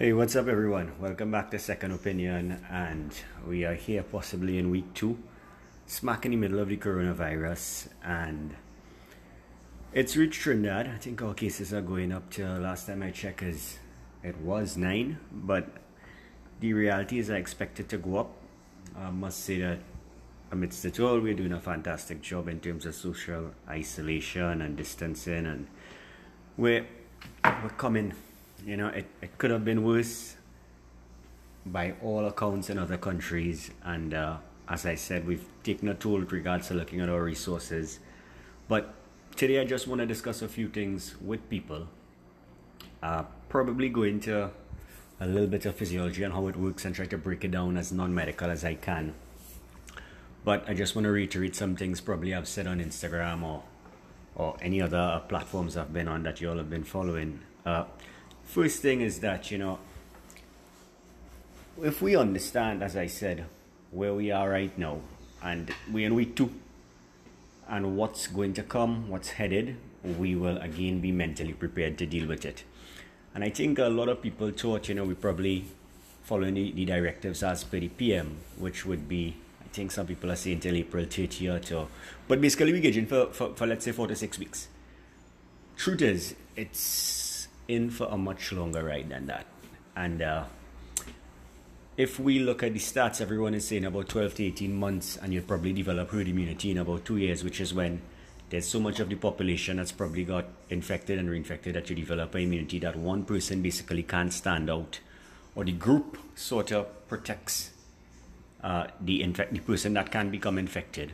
Hey, what's up, everyone? Welcome back to Second Opinion, and we are here possibly in week two, smack in the middle of the coronavirus, and it's reached Trinidad. I think our cases are going up to last time I checked, is it was nine, but the reality is I expect it to go up. I must say that amidst it all, we're doing a fantastic job in terms of social isolation and distancing, and we're we're coming you know, it, it could have been worse by all accounts in other countries. And uh, as I said, we've taken a toll with regards to looking at our resources. But today I just want to discuss a few things with people. Uh, probably go into a little bit of physiology and how it works and try to break it down as non medical as I can. But I just want to reiterate some things probably I've said on Instagram or or any other platforms I've been on that you all have been following. Uh, First thing is that, you know, if we understand, as I said, where we are right now, and we're in week two, and what's going to come, what's headed, we will again be mentally prepared to deal with it. And I think a lot of people thought, you know, we probably following the, the directives as per the PM, which would be, I think some people are saying till April 30th, or, but basically we're gauging for, for, for let's say four to six weeks. Truth is, it's in for a much longer ride than that. And uh, if we look at the stats, everyone is saying about 12 to 18 months, and you'll probably develop herd immunity in about two years, which is when there's so much of the population that's probably got infected and reinfected that you develop an immunity that one person basically can't stand out, or the group sort of protects uh, the infect the person that can become infected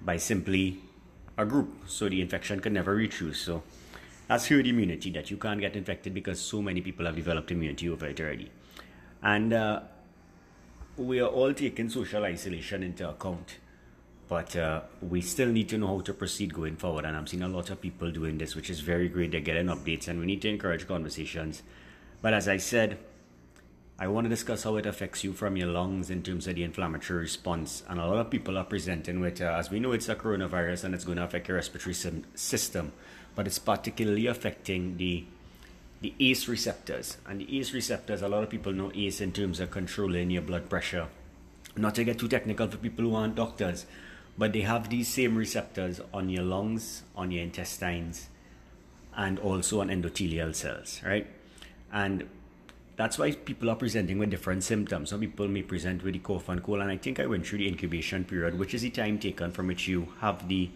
by simply a group, so the infection can never reach you. So that's herd immunity that you can't get infected because so many people have developed immunity over it already. And uh, we are all taking social isolation into account, but uh, we still need to know how to proceed going forward. And I'm seeing a lot of people doing this, which is very great. They're getting updates, and we need to encourage conversations. But as I said, I want to discuss how it affects you from your lungs in terms of the inflammatory response. And a lot of people are presenting with, uh, as we know, it's a coronavirus and it's going to affect your respiratory system but it's particularly affecting the the ACE receptors. And the ACE receptors, a lot of people know ACE in terms of controlling your blood pressure. Not to get too technical for people who aren't doctors, but they have these same receptors on your lungs, on your intestines, and also on endothelial cells, right? And that's why people are presenting with different symptoms. Some people may present with the cough and cold, and I think I went through the incubation period, which is the time taken from which you have the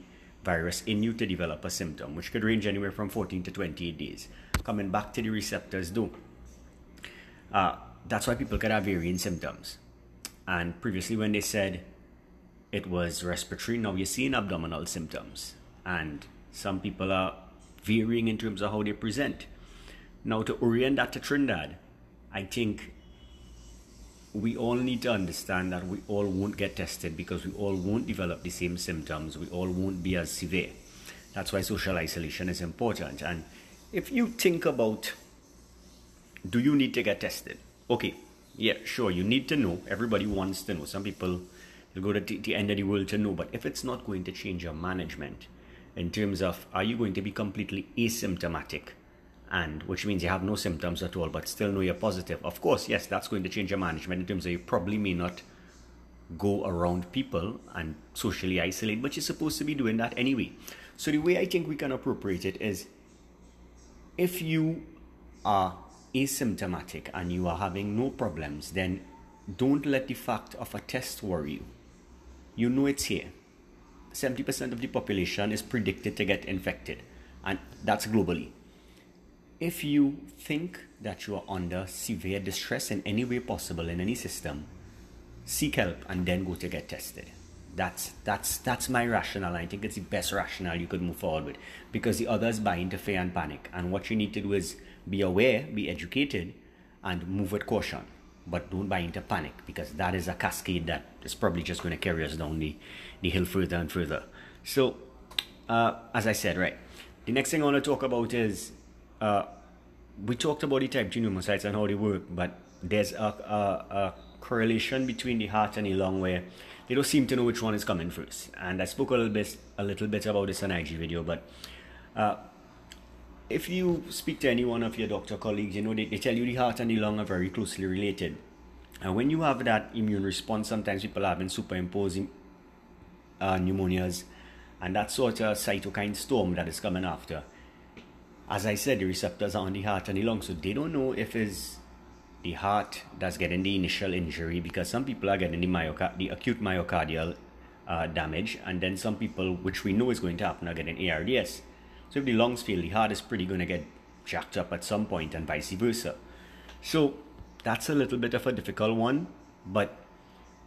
virus in you to develop a symptom, which could range anywhere from 14 to 28 days. Coming back to the receptors, though, uh, that's why people could have varying symptoms. And previously, when they said it was respiratory, now you're seeing abdominal symptoms. And some people are varying in terms of how they present. Now, to orient that to Trinidad, I think we all need to understand that we all won't get tested because we all won't develop the same symptoms. We all won't be as severe. That's why social isolation is important. And if you think about do you need to get tested? Okay, yeah, sure, you need to know. Everybody wants to know. Some people will go to the end of the world to know. But if it's not going to change your management in terms of are you going to be completely asymptomatic? And which means you have no symptoms at all but still know you're positive. Of course yes that's going to change your management in terms of you probably may not go around people and socially isolate but you're supposed to be doing that anyway. So the way i think we can appropriate it is if you are asymptomatic and you are having no problems then don't let the fact of a test worry you. You know it's here. 70% of the population is predicted to get infected and that's globally if you think that you are under severe distress in any way possible in any system, seek help and then go to get tested. That's that's that's my rationale. I think it's the best rationale you could move forward with because the others buy into fear and panic. And what you need to do is be aware, be educated, and move with caution. But don't buy into panic because that is a cascade that is probably just going to carry us down the, the hill further and further. So, uh, as I said, right, the next thing I want to talk about is uh, we talked about the type 2 pneumocytes and how they work, but there's a, a, a, correlation between the heart and the lung where they don't seem to know which one is coming first. And I spoke a little bit, a little bit about this on IG video, but uh, if you speak to any one of your doctor colleagues, you know, they, they tell you the heart and the lung are very closely related. And when you have that immune response, sometimes people have been superimposing uh, pneumonias and that sort of cytokine storm that is coming after. As I said, the receptors are on the heart and the lungs, so they don't know if it's the heart that's getting the initial injury because some people are getting the, myocard- the acute myocardial uh, damage, and then some people, which we know is going to happen, are getting ARDS. So if the lungs fail, the heart is pretty going to get jacked up at some point, and vice versa. So that's a little bit of a difficult one, but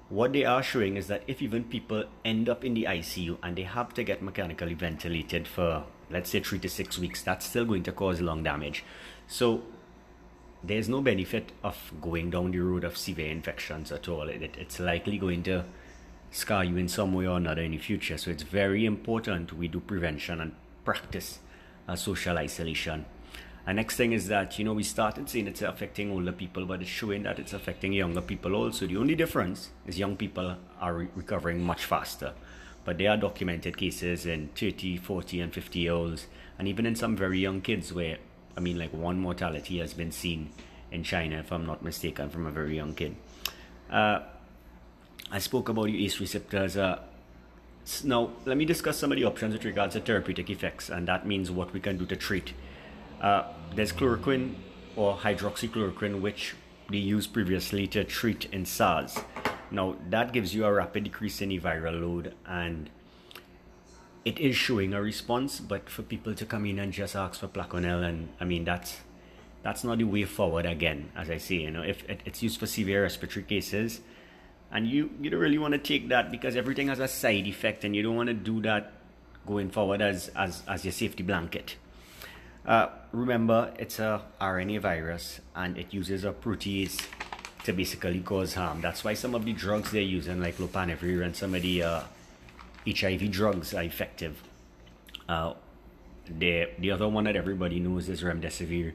what they are showing is that if even people end up in the ICU and they have to get mechanically ventilated for, let's say, three to six weeks, that's still going to cause lung damage. So there's no benefit of going down the road of severe infections at all. It, it's likely going to scar you in some way or another in the future. So it's very important we do prevention and practice uh, social isolation. And next thing is that, you know, we started seeing it's affecting older people, but it's showing that it's affecting younger people also. The only difference is young people are re- recovering much faster. But there are documented cases in 30, 40, and 50 year olds, and even in some very young kids where I mean, like one mortality has been seen in China, if I'm not mistaken, from a very young kid. Uh, I spoke about ACE receptors. Uh, now, let me discuss some of the options with regards to therapeutic effects, and that means what we can do to treat. Uh, there's chloroquine or hydroxychloroquine, which they used previously to treat in SARS. Now, that gives you a rapid decrease in the viral load and it is showing a response, but for people to come in and just ask for Plaquenil, and I mean that's that's not the way forward. Again, as I say, you know, if it, it's used for severe respiratory cases, and you you don't really want to take that because everything has a side effect, and you don't want to do that going forward as as as your safety blanket. Uh, remember, it's a RNA virus, and it uses a protease to basically cause harm. That's why some of the drugs they're using, like lopinavir and some of the uh, HIV drugs are effective. Uh, the the other one that everybody knows is remdesivir,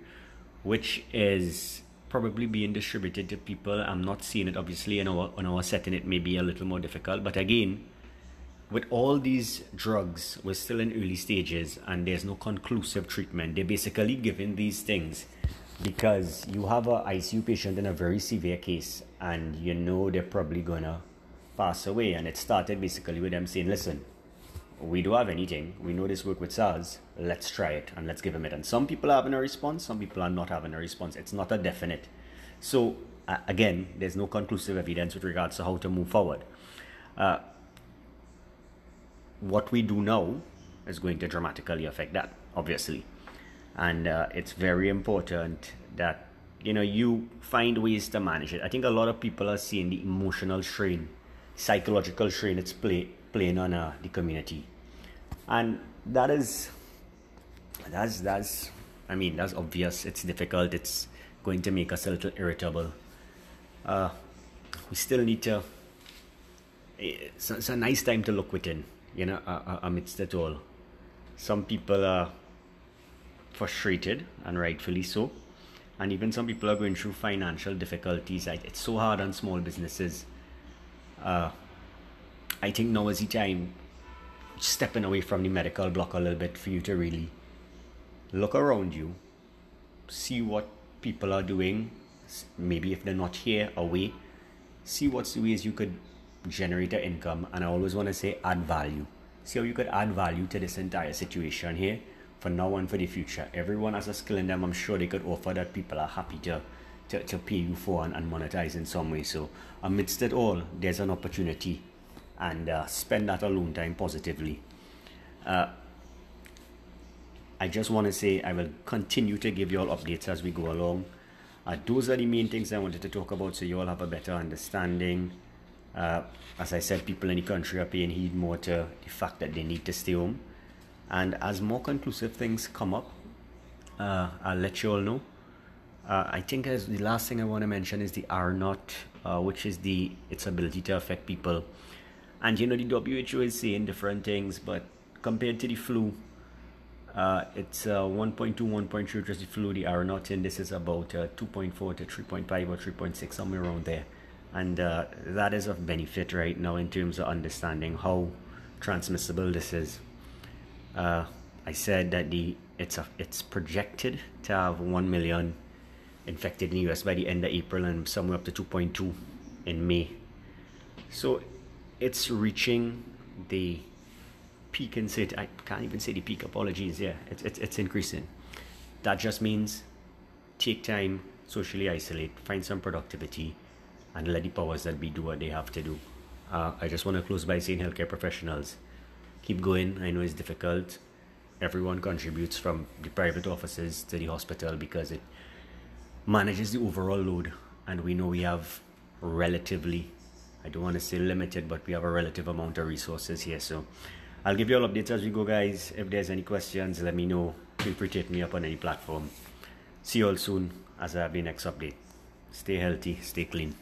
which is probably being distributed to people. I'm not seeing it obviously in our in our setting. It may be a little more difficult, but again, with all these drugs, we're still in early stages, and there's no conclusive treatment. They're basically giving these things because you have a ICU patient in a very severe case, and you know they're probably gonna pass away. And it started basically with them saying, listen, we do have anything. We know this work with SARS. Let's try it and let's give them it. And some people are having a response, some people are not having a response. It's not a definite. So, uh, again, there's no conclusive evidence with regards to how to move forward. Uh, what we do now is going to dramatically affect that, obviously. And uh, it's very important that you know you find ways to manage it. I think a lot of people are seeing the emotional strain psychological strain it's play, playing on uh, the community. And that is that's that's i mean that's obvious. It's difficult. It's going to make us a little irritable. Uh, we still need to it's, it's, a nice time to look within you know amidst it all. Some people are frustrated and rightfully so. And even some people are going through financial difficulties. It's so hard on small businesses. Uh, I think now is the time stepping away from the medical block a little bit for you to really look around you, see what people are doing, maybe if they're not here, away, see what's the ways you could generate an income. And I always want to say add value. See how you could add value to this entire situation here for now and for the future. Everyone has a skill in them. I'm sure they could offer that people are happy to to, to pay you for and, and monetize in some way. So amidst it all, there's an opportunity and uh, spend that alone time positively. Uh, I just want to say I will continue to give you all updates as we go along. Uh, those are the main things I wanted to talk about so you all have a better understanding. Uh, as I said, people in the country are paying heed more to the fact that they need to stay home. And as more conclusive things come up, uh, I'll let you all know. Uh, I think as the last thing I want to mention is the R naught, uh, which is the its ability to affect people. And you know the WHO is saying different things, but compared to the flu, uh, it's uh, 1.2, 1.3 which is the flu. The R naught in this is about uh, 2.4 to 3.5 or 3.6 somewhere around there, and uh, that is of benefit right now in terms of understanding how transmissible this is. Uh, I said that the it's a, it's projected to have 1 million infected in the US by the end of April and somewhere up to 2.2 in May. So it's reaching the peak in say I can't even say the peak apologies yeah it's, it's, it's increasing that just means take time socially isolate find some productivity and let the powers that be do what they have to do uh, I just want to close by saying healthcare professionals keep going. I know it's difficult. Everyone contributes from the private offices to the hospital because it manages the overall load. And we know we have relatively I don't want to say limited but we have a relative amount of resources here. So I'll give you all updates as we go guys. If there's any questions let me know. Feel free to hit me up on any platform. See you all soon as I have the next update. Stay healthy stay clean